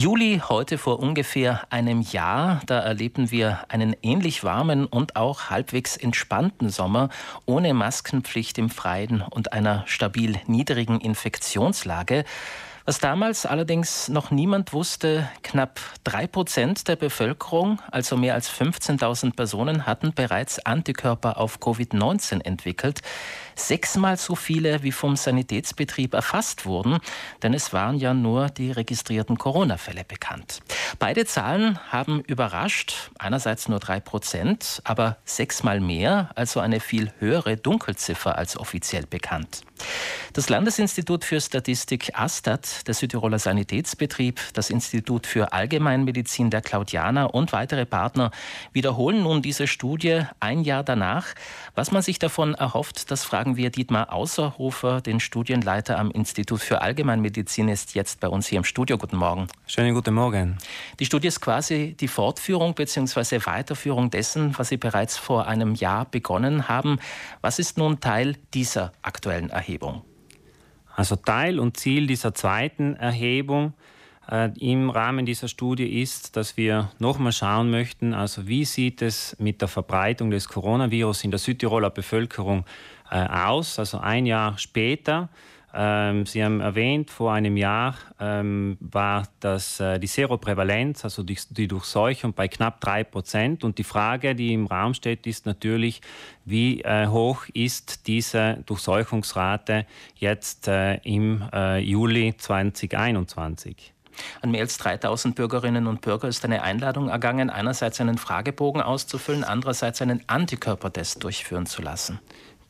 Juli, heute vor ungefähr einem Jahr, da erleben wir einen ähnlich warmen und auch halbwegs entspannten Sommer ohne Maskenpflicht im Freien und einer stabil niedrigen Infektionslage. Was damals allerdings noch niemand wusste, knapp drei Prozent der Bevölkerung, also mehr als 15.000 Personen, hatten bereits Antikörper auf Covid-19 entwickelt. Sechsmal so viele, wie vom Sanitätsbetrieb erfasst wurden, denn es waren ja nur die registrierten Corona-Fälle bekannt. Beide Zahlen haben überrascht. Einerseits nur drei Prozent, aber sechsmal mehr, also eine viel höhere Dunkelziffer als offiziell bekannt. Das Landesinstitut für Statistik ASTAT, der Südtiroler Sanitätsbetrieb, das Institut für Allgemeinmedizin der Claudiana und weitere Partner wiederholen nun diese Studie ein Jahr danach. Was man sich davon erhofft, das fragen wir Dietmar Außerhofer, den Studienleiter am Institut für Allgemeinmedizin, ist jetzt bei uns hier im Studio. Guten Morgen. Schönen guten Morgen. Die Studie ist quasi die Fortführung bzw. Weiterführung dessen, was Sie bereits vor einem Jahr begonnen haben. Was ist nun Teil dieser aktuellen Erhebung? Also Teil und Ziel dieser zweiten Erhebung äh, im Rahmen dieser Studie ist, dass wir nochmal schauen möchten, also wie sieht es mit der Verbreitung des Coronavirus in der Südtiroler Bevölkerung äh, aus, also ein Jahr später. Ähm, Sie haben erwähnt, vor einem Jahr ähm, war das, äh, die Seroprävalenz, also die, die Durchseuchung, bei knapp 3 Prozent. Und die Frage, die im Raum steht, ist natürlich, wie äh, hoch ist diese Durchseuchungsrate jetzt äh, im äh, Juli 2021? An mehr als 3000 Bürgerinnen und Bürger ist eine Einladung ergangen, einerseits einen Fragebogen auszufüllen, andererseits einen Antikörpertest durchführen zu lassen.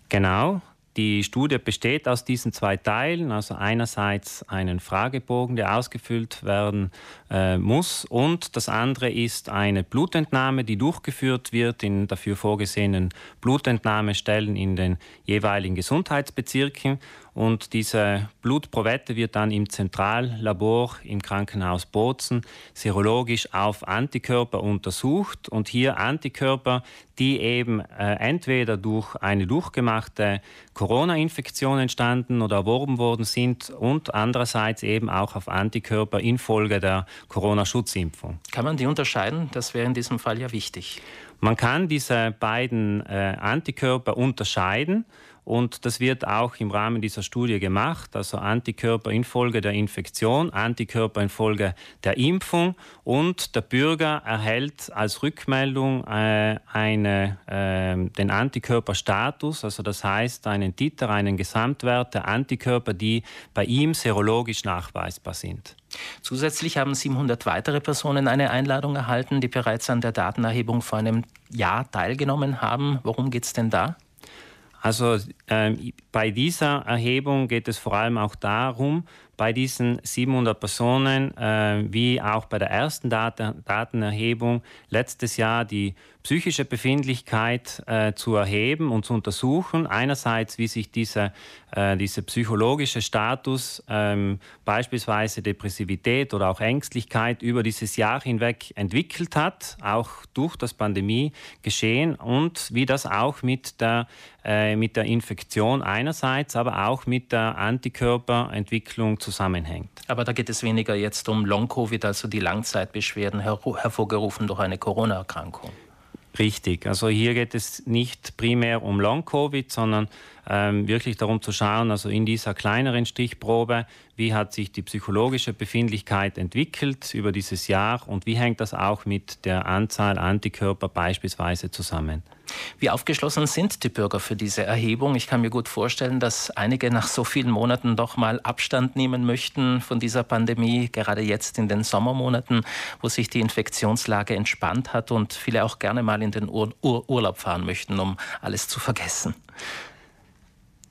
Genau, die Studie besteht aus diesen zwei Teilen, also einerseits einen Fragebogen, der ausgefüllt werden äh, muss, und das andere ist eine Blutentnahme, die durchgeführt wird in dafür vorgesehenen Blutentnahmestellen in den jeweiligen Gesundheitsbezirken. Und diese Blutprovette wird dann im Zentrallabor im Krankenhaus Bozen serologisch auf Antikörper untersucht. Und hier Antikörper, die eben äh, entweder durch eine durchgemachte Corona-Infektion entstanden oder erworben worden sind und andererseits eben auch auf Antikörper infolge der Corona-Schutzimpfung. Kann man die unterscheiden? Das wäre in diesem Fall ja wichtig. Man kann diese beiden äh, Antikörper unterscheiden. Und das wird auch im Rahmen dieser Studie gemacht, also Antikörper infolge der Infektion, Antikörper infolge der Impfung und der Bürger erhält als Rückmeldung äh, eine, äh, den Antikörperstatus, also das heißt einen Titer, einen Gesamtwert der Antikörper, die bei ihm serologisch nachweisbar sind. Zusätzlich haben 700 weitere Personen eine Einladung erhalten, die bereits an der Datenerhebung vor einem Jahr teilgenommen haben. Worum geht es denn da? Also äh, bei dieser Erhebung geht es vor allem auch darum, bei diesen 700 Personen, äh, wie auch bei der ersten Daten Datenerhebung, letztes Jahr die psychische Befindlichkeit äh, zu erheben und zu untersuchen. Einerseits, wie sich diese, äh, dieser psychologische Status, ähm, beispielsweise Depressivität oder auch Ängstlichkeit, über dieses Jahr hinweg entwickelt hat, auch durch das Pandemie geschehen und wie das auch mit der, äh, mit der Infektion einerseits, aber auch mit der Antikörperentwicklung zu zusammenhängt. Aber da geht es weniger jetzt um Long-Covid, also die Langzeitbeschwerden hervorgerufen durch eine Corona-Erkrankung. Richtig. Also hier geht es nicht primär um Long-Covid, sondern ähm, wirklich darum zu schauen, also in dieser kleineren Stichprobe, wie hat sich die psychologische Befindlichkeit entwickelt über dieses Jahr und wie hängt das auch mit der Anzahl Antikörper beispielsweise zusammen. Wie aufgeschlossen sind die Bürger für diese Erhebung? Ich kann mir gut vorstellen, dass einige nach so vielen Monaten doch mal Abstand nehmen möchten von dieser Pandemie, gerade jetzt in den Sommermonaten, wo sich die Infektionslage entspannt hat und viele auch gerne mal in den Ur Ur Urlaub fahren möchten, um alles zu vergessen.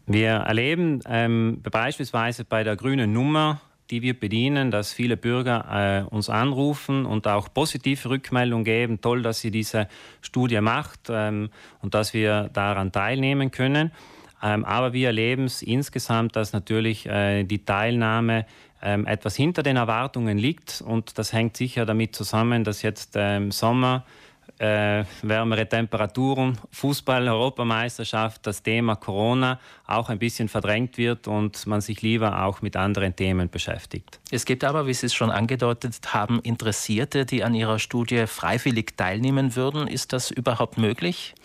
Wir erleben ähm, beispielsweise bei der grünen Nummer, die wir bedienen, dass viele Bürger äh, uns anrufen und auch positive Rückmeldungen geben. Toll, dass sie diese Studie macht ähm, und dass wir daran teilnehmen können. Ähm, aber wir erleben es insgesamt, dass natürlich äh, die Teilnahme ähm, etwas hinter den Erwartungen liegt und das hängt sicher damit zusammen, dass jetzt im ähm, Sommer äh, wärmere Temperaturen, Fußball-Europameisterschaft, das Thema Corona auch ein bisschen verdrängt wird und man sich lieber auch mit anderen Themen beschäftigt. Es gibt aber, wie Sie es schon angedeutet haben, Interessierte, die an Ihrer Studie freiwillig teilnehmen würden. Ist das überhaupt möglich?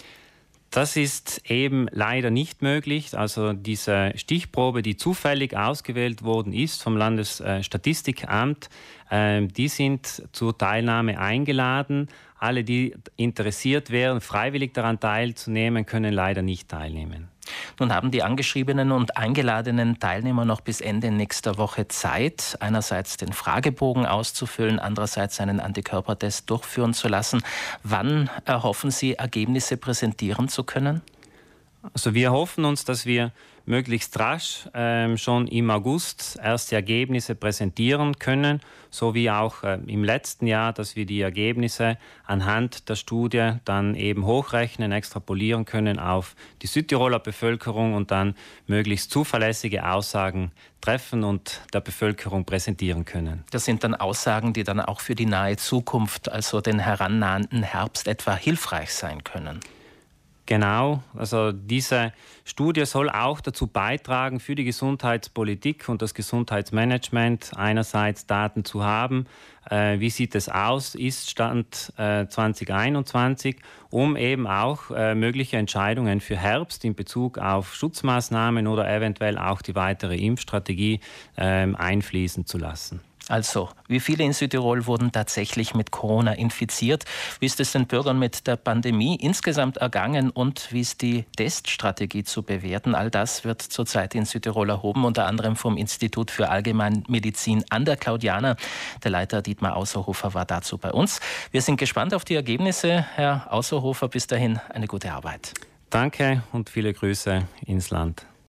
Das ist eben leider nicht möglich. Also diese Stichprobe, die zufällig ausgewählt worden ist vom Landesstatistikamt, ähm, die sind zur Teilnahme eingeladen. Alle, die interessiert wären, freiwillig daran teilzunehmen, können leider nicht teilnehmen. Nun haben die angeschriebenen und eingeladenen Teilnehmer noch bis Ende nächster Woche Zeit, einerseits den Fragebogen auszufüllen, andererseits einen Antikörpertest durchführen zu lassen. Wann erhoffen Sie, Ergebnisse präsentieren zu können? Also wir hoffen uns, dass wir möglichst rasch ähm, schon im August erste Ergebnisse präsentieren können, so wie auch äh, im letzten Jahr, dass wir die Ergebnisse anhand der Studie dann eben hochrechnen, extrapolieren können auf die Südtiroler Bevölkerung und dann möglichst zuverlässige Aussagen treffen und der Bevölkerung präsentieren können. Das sind dann Aussagen, die dann auch für die nahe Zukunft, also den herannahenden Herbst etwa hilfreich sein können. Genau, also diese Studie soll auch dazu beitragen, für die Gesundheitspolitik und das Gesundheitsmanagement einerseits Daten zu haben, äh, wie sieht es aus, ist Stand äh, 2021, um eben auch äh, mögliche Entscheidungen für Herbst in Bezug auf Schutzmaßnahmen oder eventuell auch die weitere Impfstrategie ähm, einfließen zu lassen. Also, wie viele in Südtirol wurden tatsächlich mit Corona infiziert? Wie ist es den Bürgern mit der Pandemie insgesamt ergangen und wie ist die Teststrategie zu bewerten? All das wird zurzeit in Südtirol erhoben, unter anderem vom Institut für Allgemeinmedizin an der Claudiana. Der Leiter Dietmar Außerhofer war dazu bei uns. Wir sind gespannt auf die Ergebnisse. Herr Außerhofer, bis dahin eine gute Arbeit. Danke und viele Grüße ins Land.